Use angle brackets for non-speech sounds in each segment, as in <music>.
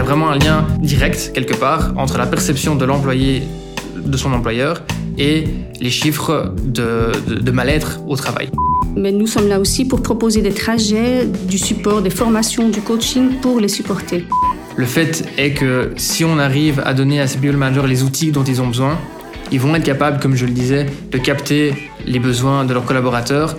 il y a vraiment un lien direct, quelque part, entre la perception de l'employé de son employeur et les chiffres de, de mal-être au travail. Mais nous sommes là aussi pour proposer des trajets, du support, des formations, du coaching pour les supporter. Le fait est que si on arrive à donner à ces people managers les outils dont ils ont besoin, ils vont être capables, comme je le disais, de capter les besoins de leurs collaborateurs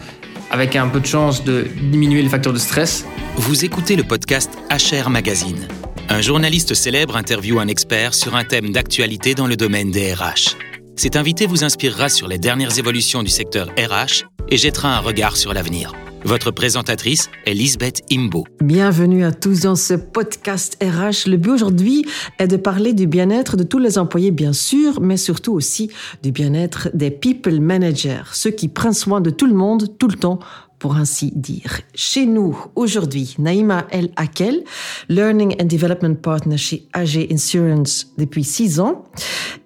avec un peu de chance de diminuer les facteurs de stress. Vous écoutez le podcast HR Magazine. Un journaliste célèbre interviewe un expert sur un thème d'actualité dans le domaine des RH. Cet invité vous inspirera sur les dernières évolutions du secteur RH et jettera un regard sur l'avenir. Votre présentatrice est Lisbeth Imbo. Bienvenue à tous dans ce podcast RH. Le but aujourd'hui est de parler du bien-être de tous les employés, bien sûr, mais surtout aussi du bien-être des people managers, ceux qui prennent soin de tout le monde, tout le temps, pour ainsi dire. Chez nous, aujourd'hui, Naïma El Akel, Learning and Development Partner chez AG Insurance depuis six ans,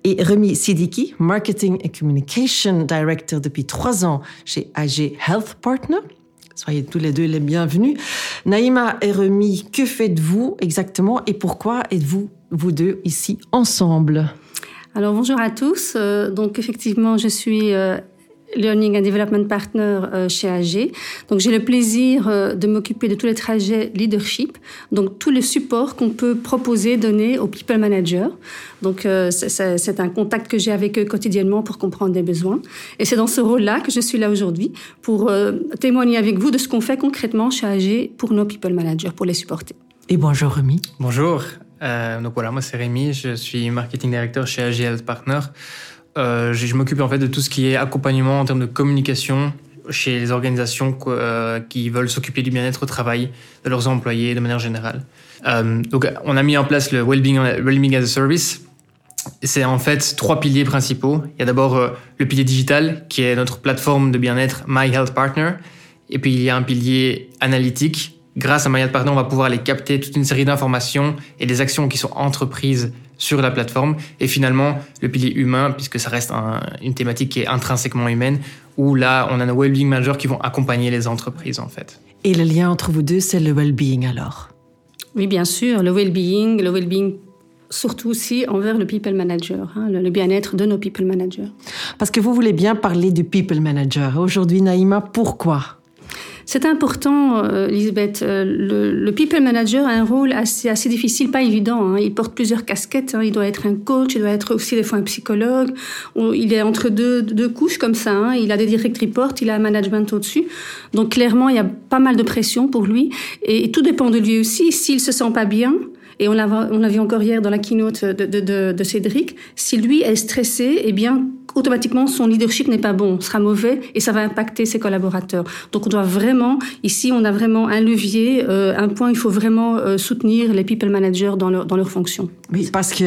et Remy Sidiki, Marketing and Communication Director depuis trois ans chez AG Health Partner. Soyez tous les deux les bienvenus. Naïma et Remy, que faites-vous exactement et pourquoi êtes-vous, vous deux, ici ensemble? Alors bonjour à tous. Euh, donc effectivement, je suis euh, Learning and Development Partner euh, chez AG. Donc j'ai le plaisir euh, de m'occuper de tous les trajets leadership, donc tous les supports qu'on peut proposer, donner aux people managers. Donc euh, c'est un contact que j'ai avec eux quotidiennement pour comprendre des besoins. Et c'est dans ce rôle-là que je suis là aujourd'hui pour témoigner avec vous de ce qu'on fait concrètement chez AG pour nos people managers, pour les supporter. Et bonjour Rémi. Bonjour. donc voilà, moi c'est Rémi, je suis marketing director chez AG Health Partner. Euh, je, m'occupe en fait de tout ce qui est accompagnement en termes de communication chez les organisations euh, qui veulent s'occuper du bien-être au travail de leurs employés de manière générale. Euh, donc, on a mis en place le Wellbeing, well as a Service. C'est en fait trois piliers principaux. Il y a d'abord le pilier digital, qui est notre plateforme de bien-être My Health Partner. Et puis, il y a un pilier analytique. Grâce à My Health Partner, on va pouvoir aller capter toute une série d'informations et des actions qui sont entreprises sur la plateforme. Et finalement, le pilier humain, puisque ça reste une thématique qui est intrinsèquement humaine, où là, on a nos well-being managers qui vont accompagner les entreprises, en fait. Et le lien entre vous deux, c'est le well-being alors? Oui, bien sûr, le well-being, le well-being surtout aussi envers le people manager, hein, le, bien-être de nos people managers. Parce que vous voulez bien parler du people manager. Aujourd'hui, Naïma, pourquoi? C'est important, euh, Lisbeth. Euh, le, people manager a un rôle assez, assez difficile, pas évident. Hein. Il porte plusieurs casquettes. Hein. Il doit être un coach, il doit être aussi des fois un psychologue. Il est entre deux, deux couches comme ça. Hein. Il a des direct reports, il a un management au-dessus. Donc clairement, il y a pas mal de pression pour lui. Et, tout dépend de lui aussi. S'il se sent pas bien, et on l'a, vu encore hier dans la keynote de, de, de, de Cédric, si lui est stressé, eh bien, automatiquement, son leadership n'est pas bon, sera mauvais et ça va impacter ses collaborateurs. Donc, on doit vraiment, ici, on a vraiment un levier, euh, un point, il faut vraiment euh, soutenir les people managers dans leur, dans leur fonction. Oui, parce que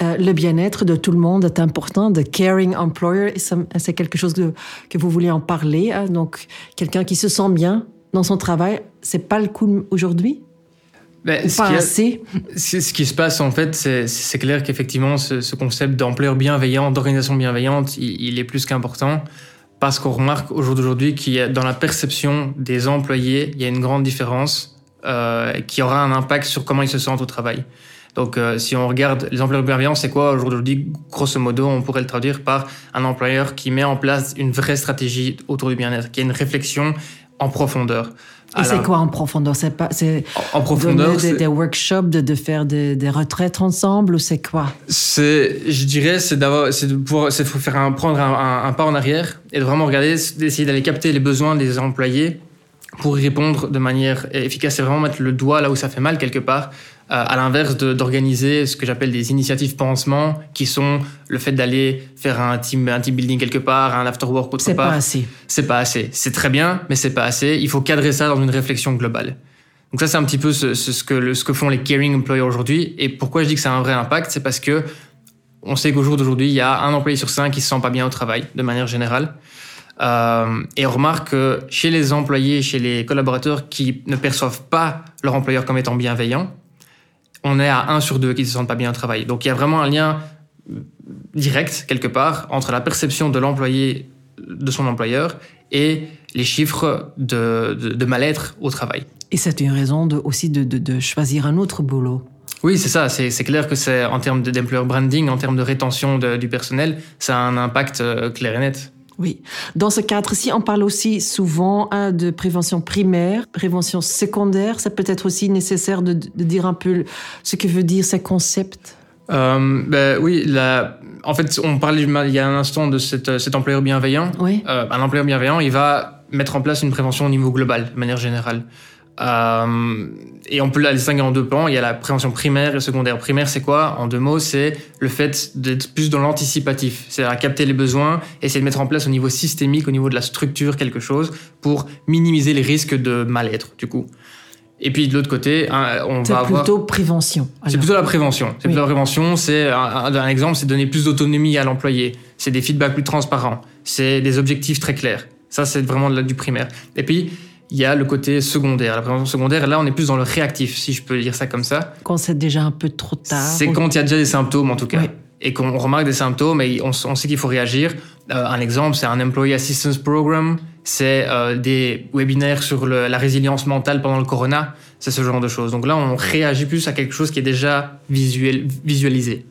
euh, le bien-être de tout le monde est important, de caring employer, c'est quelque chose que, vous voulez en parler. Hein. donc, quelqu'un qui se sent bien dans son travail, c'est pas le coup aujourd'hui? Ben, ce qui se passe, en fait, c'est clair qu'effectivement, ce, concept d'employeur bienveillant, d'organisation bienveillante, il, est plus qu'important. Parce qu'on remarque au jour d'aujourd'hui qu'il y a, dans la perception des employés, il y a une grande différence euh, qui aura un impact sur comment ils se sentent au travail. Donc, euh, si on regarde les employeurs bienveillants, c'est quoi aujourd'hui Grosso modo, on pourrait le traduire par un employeur qui met en place une vraie stratégie autour du bien-être, qui a une réflexion en profondeur. Et c'est quoi en profondeur? C'est pas c'est en profondeur des, des, workshops, de, de faire des, des, retraites ensemble ou c'est quoi? C'est, je dirais, c'est d'avoir, c'est de pouvoir, c'est de faire un, prendre un, un, pas en arrière et de vraiment regarder, d'essayer d'aller capter les besoins des employés pour y répondre de manière efficace. C'est vraiment mettre le doigt là où ça fait mal quelque part à l'inverse d'organiser ce que j'appelle des initiatives pansement, qui sont le fait d'aller faire un team, un team building quelque part, un after work autre part. C'est pas assez. C'est pas assez. C'est très bien, mais c'est pas assez. Il faut cadrer ça dans une réflexion globale. Donc ça, c'est un petit peu ce, ce, que, ce que font les caring employers aujourd'hui. Et pourquoi je dis que c'est un vrai impact, c'est parce que on sait qu'au jour d'aujourd'hui, il y a un employé sur cinq qui se sent pas bien au travail, de manière générale. Euh, et on remarque que chez les employés, chez les collaborateurs qui ne perçoivent pas leur employeur comme étant bienveillant, on est à 1 sur 2 qui se sentent pas bien au travail. Donc il y a vraiment un lien direct, quelque part, entre la perception de l'employé, de son employeur, et les chiffres de, mal-être au travail. Et c'est une raison de, aussi de, choisir un autre boulot. Oui, c'est ça. C'est clair que c'est en termes d'employer branding, en termes de rétention du personnel, ça a un impact euh, clair et net. Oui. Dans ce cadre-ci, on parle aussi souvent hein, de prévention primaire, prévention secondaire. Ça peut être aussi nécessaire de, dire un peu ce que veut dire ces concepts. Euh, ben oui, la... en fait, on parlait il y a un instant de cet, cet employeur bienveillant. Oui. Euh, un employeur bienveillant, il va mettre en place une prévention au niveau global, de manière générale. Euh, et on peut la distinguer en deux pans. Il y a la prévention primaire et secondaire. Primaire, c'est quoi? En deux mots, c'est le fait d'être plus dans l'anticipatif. C'est à capter les besoins, essayer de mettre en place au niveau systémique, au niveau de la structure, quelque chose pour minimiser les risques de mal-être, du coup. Et puis de l'autre côté, hein, on va avoir. C'est plutôt prévention. C'est plutôt la prévention. C'est plutôt la prévention. C'est un, un, exemple, c'est donner plus d'autonomie à l'employé. C'est des feedbacks plus transparents. C'est des objectifs très clairs. Ça, c'est vraiment du primaire. Et puis il y a le côté secondaire. La prévention secondaire, là, on est plus dans le réactif, si je peux dire ça comme ça. Quand c'est déjà un peu trop tard. C'est quand il y a déjà des symptômes, en tout cas. Et qu'on remarque des symptômes et on, sait qu'il faut réagir. Euh, un exemple, c'est un Employee Assistance Program. C'est euh, des webinaires sur la résilience mentale pendant le corona. C'est ce genre de choses. Donc là, on réagit plus à quelque chose qui est déjà visuel, visualisé.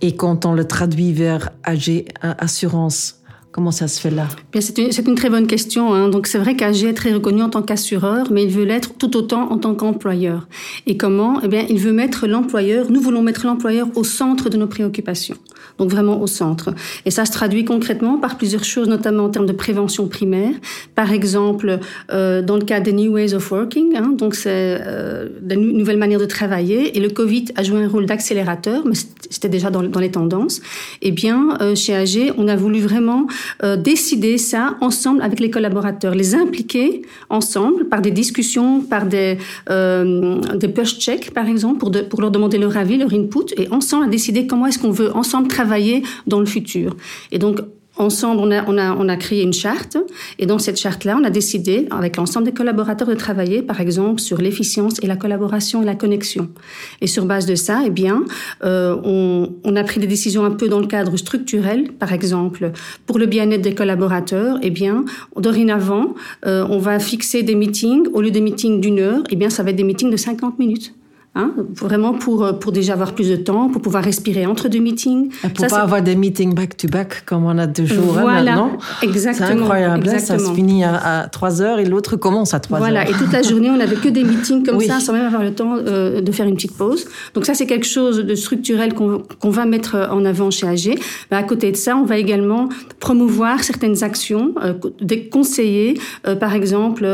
Et quand on le traduit vers AG, assurance, Comment ça se fait là? C'est une, très bonne question. Hein. Donc c'est vrai qu'AG est très reconnu en tant qu'assureur, mais il veut l'être tout autant en tant qu'employeur. Et comment? Eh bien, il veut mettre l'employeur. Nous voulons mettre l'employeur au centre de nos préoccupations. Donc vraiment au centre. Et ça se traduit concrètement par plusieurs choses, notamment en termes de prévention primaire. Par exemple, euh, dans le cas des New Ways of Working, hein, donc c'est euh, nouvelles manières de travailler. Et le Covid a joué un rôle d'accélérateur, mais c'était déjà dans, dans, les tendances. Eh bien, euh, chez AG, on a voulu vraiment euh, décider ça ensemble avec les collaborateurs, les impliquer ensemble par des discussions, par des, euh, des push checks par exemple, pour, de, pour leur demander leur avis, leur input, et ensemble à décider comment est-ce qu'on veut ensemble travailler dans le futur. Et donc ensemble, on a, on, a, on a créé une charte. Et dans cette charte-là, on a décidé, avec l'ensemble des collaborateurs, de travailler, par exemple, sur l'efficience et la collaboration et la connexion. Et sur base de ça, eh bien, euh, on, on, a pris des décisions un peu dans le cadre structurel. Par exemple, pour le bien-être des collaborateurs, eh bien, dorénavant, euh, on va fixer des meetings. Au lieu des meetings d'une heure, eh bien, ça va être des meetings de 50 minutes. Hein, vraiment pour, euh, pour déjà avoir plus de temps, pour pouvoir respirer entre deux meetings. Et pour pas avoir des meetings back-to-back comme on a deux jours hein, voilà, maintenant. Exactement. C'est incroyable, hein, ça se finit à, 3 heures et l'autre commence à 3 voilà, heures. Voilà, et toute la journée, on n'avait que des meetings comme ça, sans même avoir le temps euh, de faire une petite pause. Donc ça, c'est quelque chose de structurel qu'on va mettre en avant chez AG. Mais à côté de ça, on va également promouvoir certaines actions, euh, des conseillers, par exemple,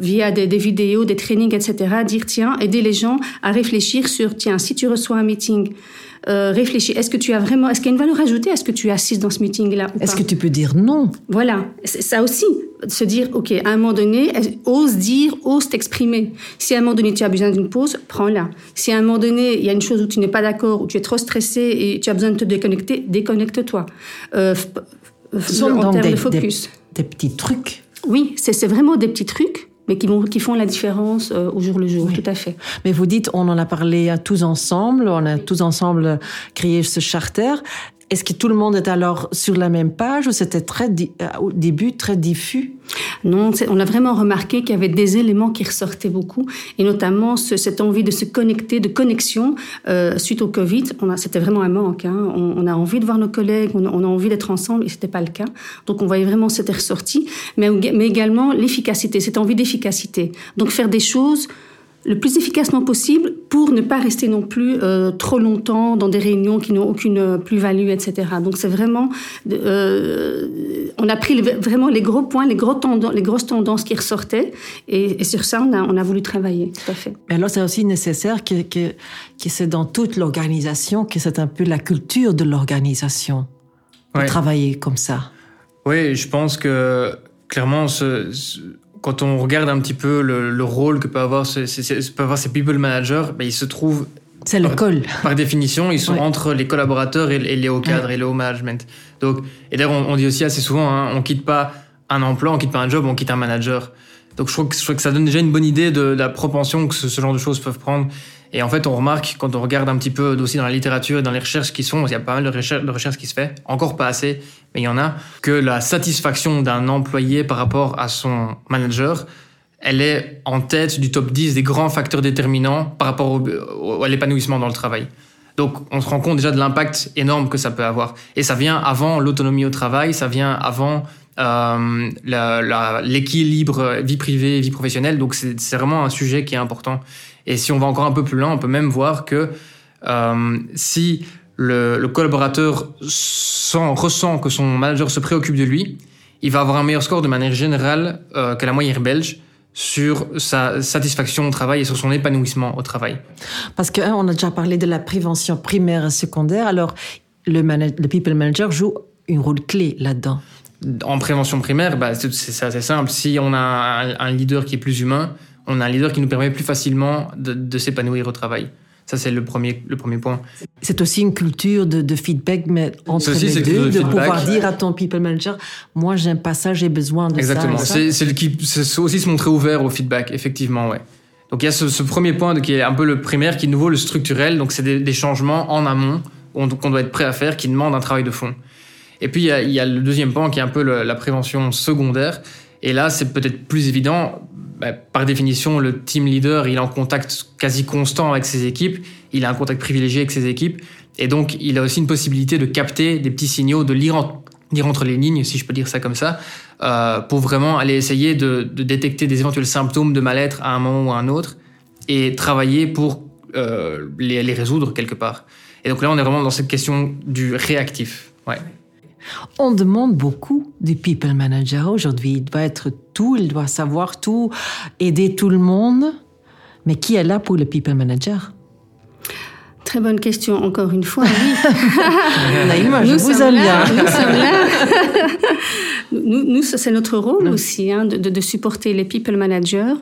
via des, des vidéos, des trainings, etc., dire, tiens, aider les gens à réfléchir sur, tiens, si tu reçois un meeting, euh, réfléchis, est-ce que tu as vraiment, est-ce qu'il y a une valeur ajoutée Est-ce que tu assises dans ce meeting-là Est-ce que tu peux dire non? Voilà, ça aussi, se dire, ok, à un moment donné, ose dire, ose t'exprimer. Si à un moment donné tu as besoin d'une pause, prends-la. Si à un moment donné il y a une chose où tu n'es pas d'accord, où tu es trop stressé et tu as besoin de te déconnecter, déconnecte-toi. Euh, en termes de focus. Des, des petits trucs. Oui, c'est vraiment des petits trucs mais qui, vont, qui font la différence euh, au jour le jour, tout à fait. Mais vous dites, on en a parlé à tous ensemble, on a tous ensemble créé ce charter. Est-ce que tout le monde est alors sur la même page ou c'était très euh, au début très diffus? Non, on a vraiment remarqué qu'il y avait des éléments qui ressortaient beaucoup, et notamment cette envie de se connecter, de connexion euh, suite au Covid. C'était vraiment un manque. Hein. On, a envie de voir nos collègues, on, a envie d'être ensemble, et c'était pas le cas. Donc on voyait vraiment c'était ressorti, mais, mais également l'efficacité, cette envie d'efficacité. Donc faire des choses le plus efficacement possible pour ne pas rester non plus euh, trop longtemps dans des réunions qui n'ont aucune euh, plus-value, etc. Donc c'est vraiment, euh, on a pris vraiment les gros points, les, gros tendances, les grosses tendances qui ressortaient, et, sur ça on a, on a, voulu travailler, tout à fait. Mais alors c'est aussi nécessaire que, que, que c'est dans toute l'organisation, que c'est un peu la culture de l'organisation, de travailler comme ça. Oui, je pense que clairement ce quand on regarde un petit peu le, rôle que peut avoir, ces, peut avoir ces people managers, ben, ils se trouvent. C'est le col. Par définition, ils sont entre les collaborateurs et, les hauts cadres et le haut management. Donc, et d'ailleurs, on, dit aussi assez souvent, hein, on quitte pas un emploi, on quitte pas un job, on quitte un manager. Donc, je trouve que, je trouve que ça donne déjà une bonne idée de, la propension que ce, ce, genre de choses peuvent prendre. Et en fait, on remarque, quand on regarde un petit peu aussi dans la littérature et dans les recherches qui sont, il y a pas mal de recherches, qui se fait, encore pas assez, mais il y en a, que la satisfaction d'un employé par rapport à son manager elle est en tête du top 10 des grands facteurs déterminants par rapport à l'épanouissement dans le travail. Donc on se rend compte déjà de l'impact énorme que ça peut avoir. Et ça vient avant l'autonomie au travail, ça vient avant euh, l'équilibre vie privée, vie professionnelle. Donc c'est vraiment un sujet qui est important. Et si on va encore un peu plus loin, on peut même voir que euh, si le, le collaborateur sent, ressent que son manager se préoccupe de lui, il va avoir un meilleur score de manière générale euh, que la moyenne belge sur sa satisfaction au travail et sur son épanouissement au travail. Parce que on a déjà parlé de la prévention primaire et secondaire, alors le, le people manager joue un rôle clé là-dedans. En prévention primaire, bah, c'est assez simple. Si on a un, un, leader qui est plus humain, on a un leader qui nous permet plus facilement de, de s'épanouir au travail. Ça, c'est le premier, le premier point. C'est aussi une culture de, de feedback, mais entre les deux, de, de pouvoir dire à ton people manager, moi, j'aime pas ça, j'ai besoin de Exactement. ça. Exactement. C'est aussi se montrer ouvert au feedback, effectivement, ouais. Donc il y a ce, ce, premier point qui est un peu le primaire, qui est nouveau le structurel. Donc c'est des, des, changements en amont qu'on doit être prêt à faire, qui demandent un travail de fond. Et puis il y a, il y a le deuxième point qui est un peu le, la prévention secondaire. Et là, c'est peut-être plus évident bah, par définition, le team leader, il est en contact quasi constant avec ses équipes, il a un contact privilégié avec ses équipes, et donc il a aussi une possibilité de capter des petits signaux, de lire, entre les lignes, si je peux dire ça comme ça, euh, pour vraiment aller essayer de, de, détecter des éventuels symptômes de mal-être à un moment ou à un autre, et travailler pour euh, les, les résoudre quelque part. Et donc là, on est vraiment dans cette question du réactif. Ouais. On demande beaucoup du people manager aujourd'hui. Il doit être tout, il doit savoir tout, aider tout le monde. Mais qui est là pour le people manager? Très bonne question, encore une fois. Oui. <laughs> Naïma, je nous vous aime bien. Nous sommes là. <laughs> nous, nous c'est notre rôle aussi hein, de, de, supporter les people managers.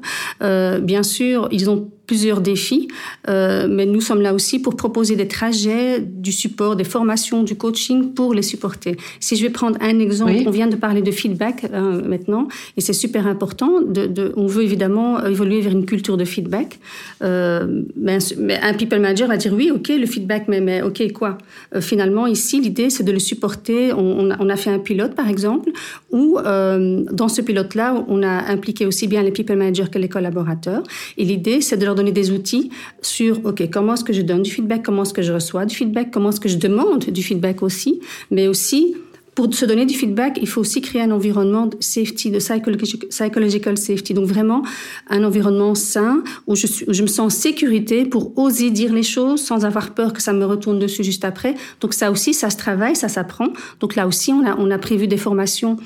Euh, bien sûr, ils ont plusieurs défis, euh, mais nous sommes là aussi pour proposer des trajets, du support, des formations, du coaching pour les supporter. Si je vais prendre un exemple, oui. on vient de parler de feedback euh, maintenant, et c'est super important. De, de, on veut évidemment évoluer vers une culture de feedback. Euh, mais, mais, un people manager va dire oui, ok, le feedback, mais, mais ok quoi? Euh, Finalement, ici, l'idée c'est de le supporter. On, on, a, on, a, fait un pilote par exemple, où dans ce pilote-là, on a impliqué aussi bien les people managers que les collaborateurs. Et l'idée c'est de leur donner des outils sur, OK, comment est-ce que je donne du feedback, comment est-ce que je reçois du feedback, comment est-ce que je demande du feedback aussi, mais aussi pour se donner du feedback, il faut aussi créer un environnement de safety, de psychological safety. Donc vraiment un environnement sain où je, je me sens en sécurité pour oser dire les choses sans avoir peur que ça me retourne dessus juste après. Donc ça aussi, ça se travaille, ça s'apprend. Donc là aussi, on a, on a prévu des formations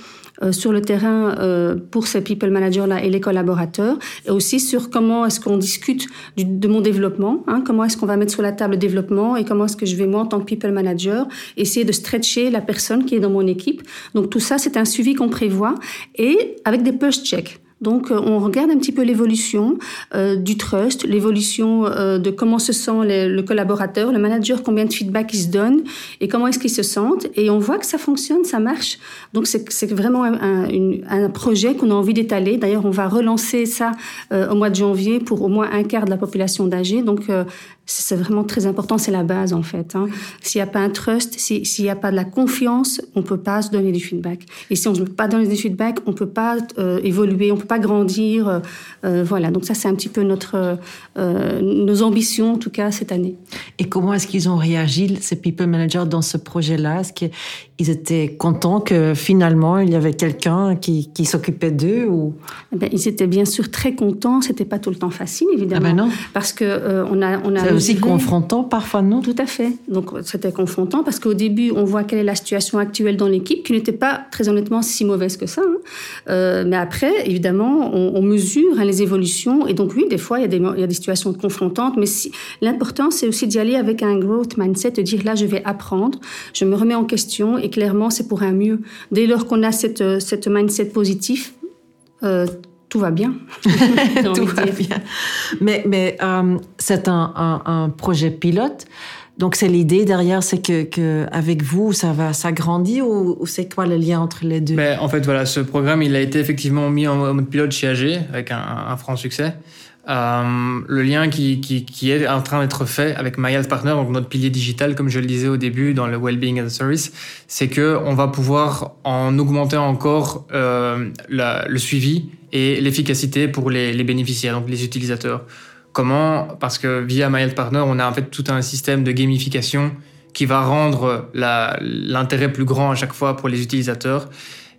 sur le terrain euh, pour ces people managers là et les collaborateurs et aussi sur comment est-ce qu'on discute du, de mon développement hein, comment est-ce qu'on va mettre sur la table le développement et comment est-ce que je vais moi en tant que people manager essayer de stretcher la personne qui est dans mon équipe. Donc tout ça c'est un suivi qu'on prévoit et avec des push checks donc, on regarde un petit peu l'évolution euh, du trust, l'évolution euh, de comment se sent les, le collaborateur, le manager, combien de feedback il se donne et comment est-ce qu'ils se sentent. Et on voit que ça fonctionne, ça marche. Donc, c'est vraiment un, projet qu'on a envie d'étaler. D'ailleurs, on va relancer ça euh, au mois de janvier pour au moins un quart de la population d'âgés. Donc, euh, c'est vraiment très important, c'est la base en fait. Hein. S'il n'y a pas un trust, s'il n'y a pas de la confiance, on peut pas se donner du feedback. Et si on ne peut pas donner du feedback, on peut pas euh, évoluer, pas grandir. Euh, voilà, donc ça c'est un petit peu notre euh, nos ambitions en tout cas cette année. Et comment est-ce qu'ils ont réagi ces people managers dans ce projet-là? Est-ce qu'ils étaient contents que finalement il y avait quelqu'un qui, qui s'occupait d'eux ou? Eh ben, Ils étaient bien sûr très contents. C'était pas tout le temps facile évidemment, ah ben non. parce que euh, on a on a c'est aussi confrontant parfois, non? Tout à fait. Donc c'était confrontant parce qu'au début, on voit quelle est la situation actuelle dans l'équipe, qui n'était pas très honnêtement si mauvaise que ça. Hein. Euh, mais après, évidemment, on, mesure hein, les évolutions. Et donc oui, des fois, il y a des, situations confrontantes. Mais l'important, c'est aussi d'y aller avec un growth mindset, de dire là, je vais apprendre, je me remets en question et clairement, c'est pour un mieux. Dès lors qu'on a cette, cette mindset positif, euh, tout va bien. <laughs> tout va bien. Mais, mais euh, c'est un, un, un, projet pilote. Donc c'est l'idée derrière, c'est que, que, avec vous, ça va s'agrandir ou, ou c'est quoi le lien entre les deux? Ben, En fait, voilà, ce programme, il a été effectivement mis en mode pilote chez AG avec un, un franc succès. Euh, le lien qui, qui, qui, est en train d'être fait avec My Health Partner, donc notre pilier digital, comme je le disais au début dans le Wellbeing as a Service, c'est que on va pouvoir en augmenter encore euh, la, le suivi et l'efficacité pour les, bénéficiaires, donc les utilisateurs. Comment? Parce que via My Health Partner, on a en fait tout un système de gamification qui va rendre l'intérêt plus grand à chaque fois pour les utilisateurs.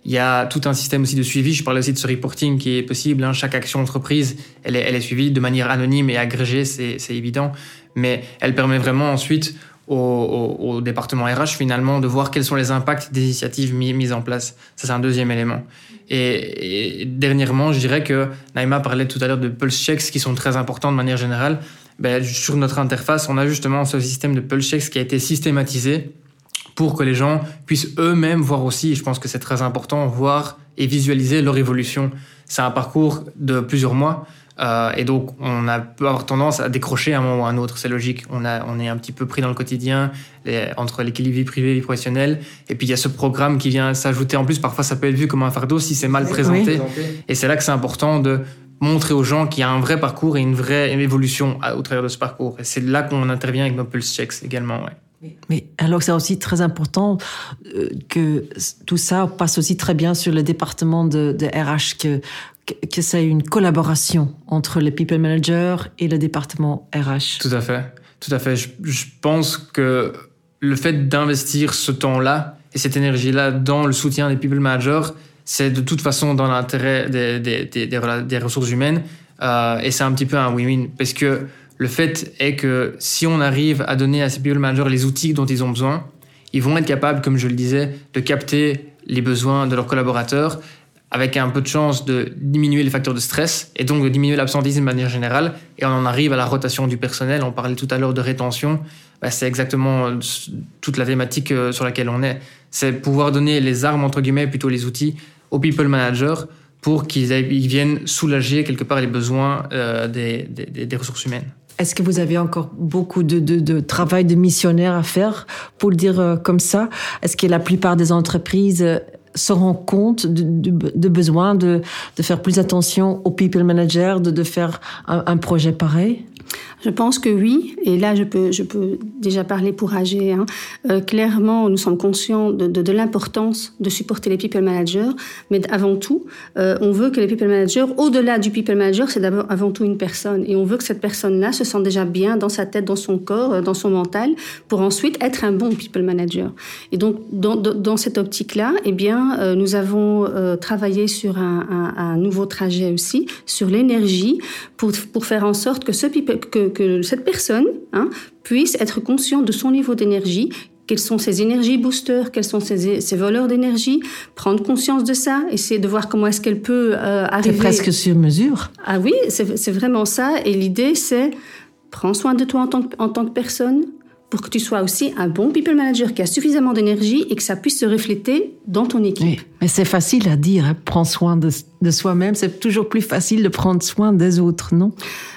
Il y a tout un système aussi de suivi. Je parlais aussi de ce reporting qui est possible. Hein. Chaque action entreprise, elle est suivie de manière anonyme et agrégée, c'est évident. Mais elle permet vraiment ensuite au, département RH finalement de voir quels sont les impacts des initiatives mises en place. Ça, c'est un deuxième élément. Et, et, dernièrement, je dirais que Naïma parlait tout à l'heure de pulse checks qui sont très importants de manière générale. Ben, sur notre interface, on a justement ce système de pulse checks qui a été systématisé pour que les gens puissent eux-mêmes voir aussi, et je pense que c'est très important, voir et visualiser leur évolution. C'est un parcours de plusieurs mois. Euh, et donc, on a peut avoir tendance à décrocher à un moment ou à un autre. C'est logique. On, a, on est un petit peu pris dans le quotidien les, entre l'équilibre vie privée et vie professionnelle. Et puis, il y a ce programme qui vient s'ajouter. En plus, parfois, ça peut être vu comme un fardeau si c'est mal présenté. Oui. Et c'est là que c'est important de montrer aux gens qu'il y a un vrai parcours et une vraie évolution au travers de ce parcours. Et c'est là qu'on intervient avec nos Pulse Checks également. Ouais. Mais alors c'est aussi très important euh, que tout ça passe aussi très bien sur le département de, de RH, que, que, ait une collaboration entre le people manager et le département RH. Tout à fait, tout à fait. Je, pense que le fait d'investir ce temps-là et cette énergie-là dans le soutien des people managers, c'est de toute façon dans l'intérêt des, ressources humaines euh, et c'est un petit peu un win-win parce que le fait est que si on arrive à donner à ces people managers les outils dont ils ont besoin, ils vont être capables, comme je le disais, de capter les besoins de leurs collaborateurs avec un peu de chance de diminuer les facteurs de stress et donc de diminuer l'absentisme de manière générale. Et on en arrive à la rotation du personnel. On parlait tout à l'heure de rétention. Bah, c'est exactement toute la thématique euh, sur laquelle on est. C'est pouvoir donner les armes, entre guillemets, plutôt les outils aux people managers pour qu'ils viennent soulager quelque part les besoins euh, des, des, ressources humaines. Est-ce que vous avez encore beaucoup de, de, de, travail de missionnaire à faire, pour le dire euh, comme ça? Est-ce que la plupart des entreprises euh, se rendent compte de, de besoin de, faire plus attention aux people managers, de, faire un, un projet pareil? Je pense que oui, et là je peux, je peux déjà parler pour AG. Hein. Euh, clairement, nous sommes conscients de, de, l'importance de supporter les people managers, mais avant tout, euh, on veut que les people managers, au-delà du people manager, c'est d'abord avant tout une personne, et on veut que cette personne-là se sente déjà bien dans sa tête, dans son corps, euh, dans son mental, pour ensuite être un bon people manager. Et donc, dans, dans cette optique-là, eh bien, nous avons travaillé sur un, un, un, nouveau trajet aussi, sur l'énergie, pour, pour faire en sorte que ce people, que, que cette personne hein, puisse être consciente de son niveau d'énergie, quelles sont ses énergies boosters, quels sont ses, ses voleurs d'énergie, prendre conscience de ça, essayer de voir comment est-ce qu'elle peut euh, arriver. C'est presque sur mesure. Ah oui, c'est vraiment ça. Et l'idée, c'est prends soin de toi en tant, que, en tant que personne pour que tu sois aussi un bon people manager qui a suffisamment d'énergie et que ça puisse se refléter dans ton équipe. Oui, mais c'est facile à dire, hein, prends soin de, de soi-même. C'est toujours plus facile de prendre soin des autres, non?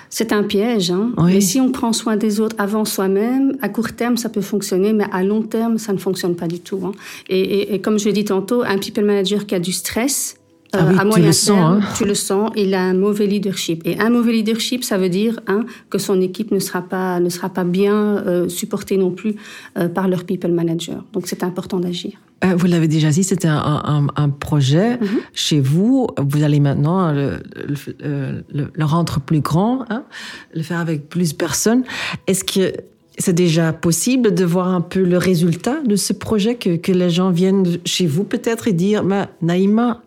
C'est un piège. Hein? Oui. Mais si on prend soin des autres avant soi-même, à court terme, ça peut fonctionner, mais à long terme, ça ne fonctionne pas du tout. Hein? Et, et, et, comme je l'ai dit tantôt, un people manager qui a du stress, ah oui, euh, à tu moyen le terme, sens, hein. tu le sens, il a un mauvais leadership. Et un mauvais leadership, ça veut dire hein, que son équipe ne sera pas, ne sera pas bien euh, supportée non plus euh, par leur people manager. Donc c'est important d'agir. Euh, vous l'avez déjà dit, c'était un, un, un, projet mm -hmm. chez vous. Vous allez maintenant le, le, le, le rendre plus grand, hein, le faire avec plus de personnes. Est-ce que c'est déjà possible de voir un peu le résultat de ce projet, que, que les gens viennent chez vous peut-être et dire, bah, Naïma,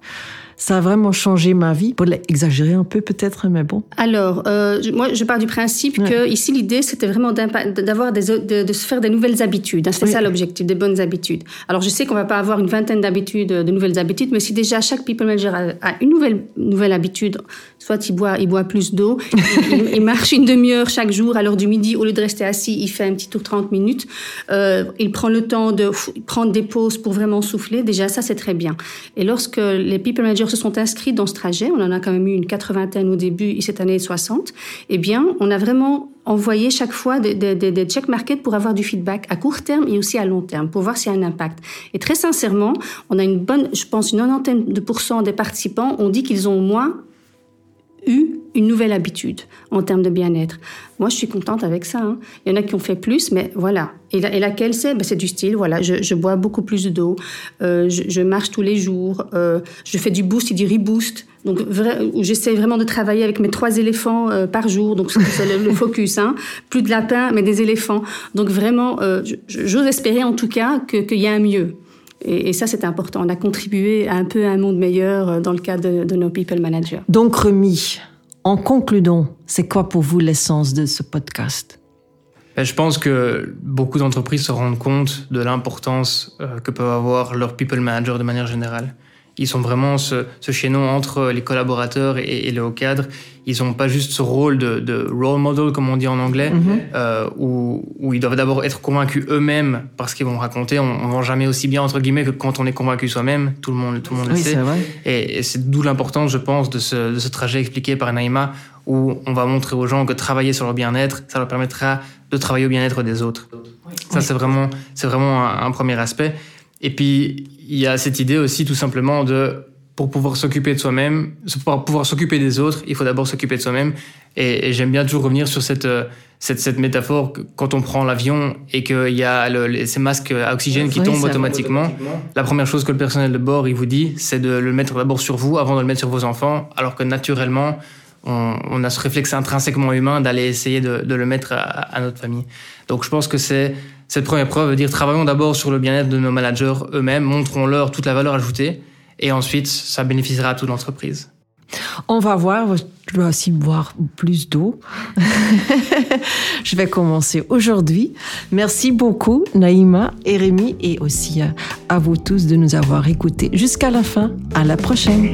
ça a vraiment changé ma vie. Pour exagérer un peu peut-être, mais bon. Alors, euh, moi, je pars du principe ouais. que ici l'idée c'était vraiment d'avoir des de, de, se faire des nouvelles habitudes. Hein, c'est oui. ça l'objectif, des bonnes habitudes. Alors, je sais qu'on va pas avoir une vingtaine d'habitudes, de nouvelles habitudes, mais si déjà chaque people manager a, a une nouvelle nouvelle habitude, soit il boit il boit plus d'eau, <laughs> il, il, marche une demi-heure chaque jour à l'heure du midi au lieu de rester assis, il fait un petit tour 30 minutes. Euh, il prend le temps de prendre des pauses pour vraiment souffler. Déjà, ça c'est très bien. Et lorsque les people managers se sont inscrits dans ce trajet, on en a quand même eu une quatre-vingtaine au début et cette année 60, eh bien, on a vraiment envoyé chaque fois des, check markets pour avoir du feedback à court terme et aussi à long terme, pour voir s'il y a un impact. Et très sincèrement, on a une bonne, je pense, une nonantaine de pourcents des participants ont dit qu'ils ont au moins eu une nouvelle habitude en termes de bien-être. Moi, je suis contente avec ça. Hein. Il y en a qui ont fait plus, mais voilà. Et, laquelle c'est? Ben, C'est du style, voilà, je, bois beaucoup plus d'eau, euh, je, marche tous les jours, euh, je fais du boost et du reboost. Donc, j'essaie vraiment de travailler avec mes trois éléphants euh, par jour. Donc, c'est le, focus. Hein. Plus de lapins, mais des éléphants. Donc, vraiment, j'ose espérer en tout cas qu'il y a un mieux. Et, ça, c'est important. On a contribué à un peu à un monde meilleur dans le cadre de, de nos people managers. Donc, Remy, en concluant, c'est quoi pour vous l'essence de ce podcast? Ben, je pense que beaucoup d'entreprises se rendent compte de l'importance euh, que peuvent avoir leurs people managers de manière générale. Ils sont vraiment ce, chaînon entre les collaborateurs et, le haut cadre. Ils n'ont pas juste ce rôle de, role model, comme on dit en anglais, mhm. euh, où, ils doivent d'abord être convaincus eux-mêmes parce qu'ils vont raconter. On ne vend jamais aussi bien, entre guillemets, que quand on est convaincu soi-même. Tout le monde, tout le, monde le sait. Et, c'est d'où l'importance, je pense, de ce, de ce trajet expliqué par Naïma, où on va montrer aux gens que travailler sur leur bien-être, ça leur permettra de travailler au bien-être des autres. Ça, c'est vraiment, c'est vraiment un, premier aspect. Et puis, il y a cette idée aussi, tout simplement, de pour pouvoir s'occuper de soi-même, pour pouvoir s'occuper des autres, il faut d'abord s'occuper de soi-même. Et, j'aime bien toujours revenir sur cette, cette, cette métaphore que quand on prend l'avion et qu'il y a le, ces masques à oxygène qui tombent automatiquement, la première chose que le personnel de bord il vous dit, c'est de le mettre d'abord sur vous avant de le mettre sur vos enfants, alors que naturellement, on, a ce réflexe intrinsèquement humain d'aller essayer de, le mettre à, notre famille. Donc je pense que c'est cette première preuve de dire travaillons d'abord sur le bien-être de nos managers eux-mêmes, montrons-leur toute la valeur ajoutée, et ensuite ça bénéficiera à toute l'entreprise. On va voir, je dois aussi boire plus d'eau. <laughs> je vais commencer aujourd'hui. Merci beaucoup Naïma et Rémi et aussi à vous tous de nous avoir écoutés jusqu'à la fin. À la prochaine.